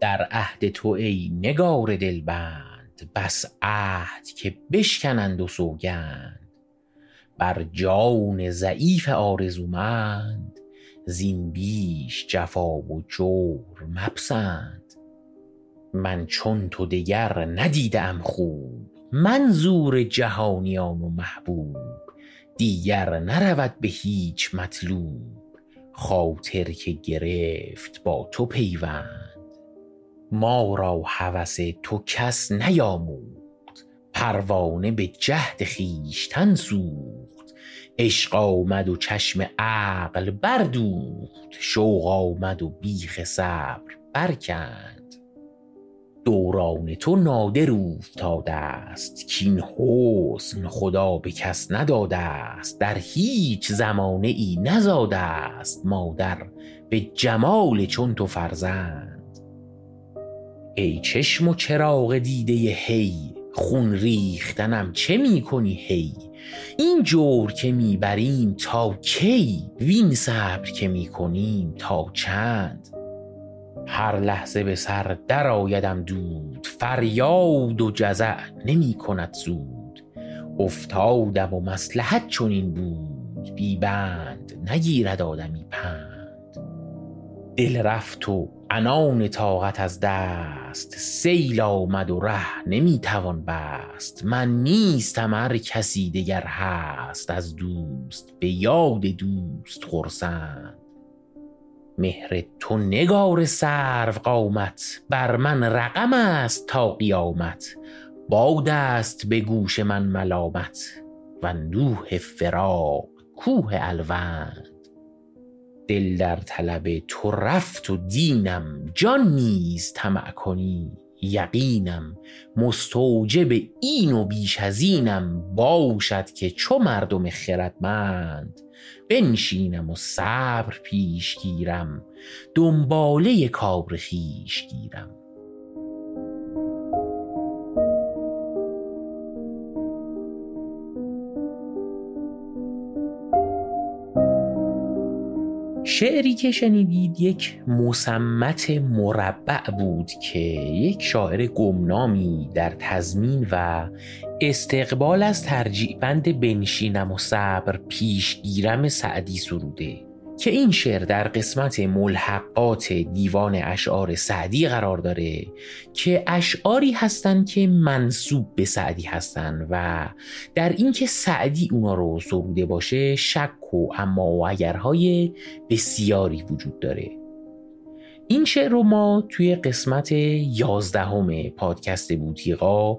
در عهد تو ای نگار دلبند بس عهد که بشکنند و سوگند. بر جان ضعیف آرزومند زین بیش جفا و جور مپسند. من چون تو دگر ندیده ام خوب منظور جهانیان و محبوب. دیگر نرود به هیچ مطلوب خاطر که گرفت با تو پیوند. ما را هوس تو کس نیاموخت پروانه به جهد خویشتن سوخت. عشق آمد و چشم عقل بردوخت شوق آمد و بیخ صبر برکند. دوران تو نادر اوفتاده است کاین حسن خدا به کس نداده است. در هیچ زمانه ای نزاده است مادر به جمال چون تو فرزند. ای چشم و چراغ دیده هی خون ریختنم چه می کنی هی؟ این جور که می بریم تا کی؟ وین صبر که می کنیم تا چند؟ هر لحظه به سر درآیدم دود فریاد و جزع نمی کند زود. افتادم و مصلحت چنین بود بی بند نگیرد آدمی پند. دل رفت و عنان طاقت از دست. سیل آمد و ره نمی توان بست. من نیستم ار کسی دگر هست. از دوست به یاد دوست خرسند مهر تو نگار سرو قامت. بر من رقم است تا قیامت. باد است به گوش من ملامت. و اندوه فراق کوه الوند. دل در طلب تو رفت و دینم جان نیز طمع کنی. یقینم مستوجب این و بیش از اینم باشد که چو مردم خردمند. بنشینم و صبر پیش گیرم دنباله کار خویش گیرم. شعری که شنیدید یک مصمت مربع بود که یک شاعر گمنامی در تضمین و استقبال از ترجیع بند بنشینم و صبر پیشگیرم سعدی سروده. که این شعر در قسمت ملحقات دیوان اشعار سعدی قرار داره که اشعاری هستند که منصوب به سعدی هستند و در اینکه سعدی اونا رو سروده باشه شک و اما و اگرهای بسیاری وجود داره. این شعر رو ما توی قسمت یازدهم پادکست بوتیقا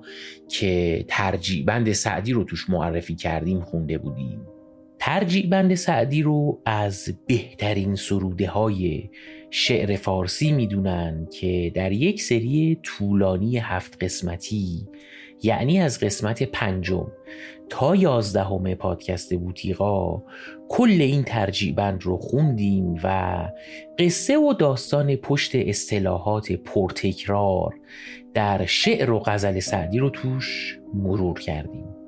که ترجیع بند سعدی رو توش معرفی کردیم خونده بودیم. ترجیع بند سعدی رو از بهترین سروده های شعر فارسی می‌دونن که در یک سری طولانی هفت قسمتی یعنی از قسمت پنجم تا یازدهم پادکست بوتیقا کل این ترجیع بند رو خوندیم و قصه و داستان پشت اصطلاحات پرتکرار در شعر و غزل سعدی رو توش مرور کردیم.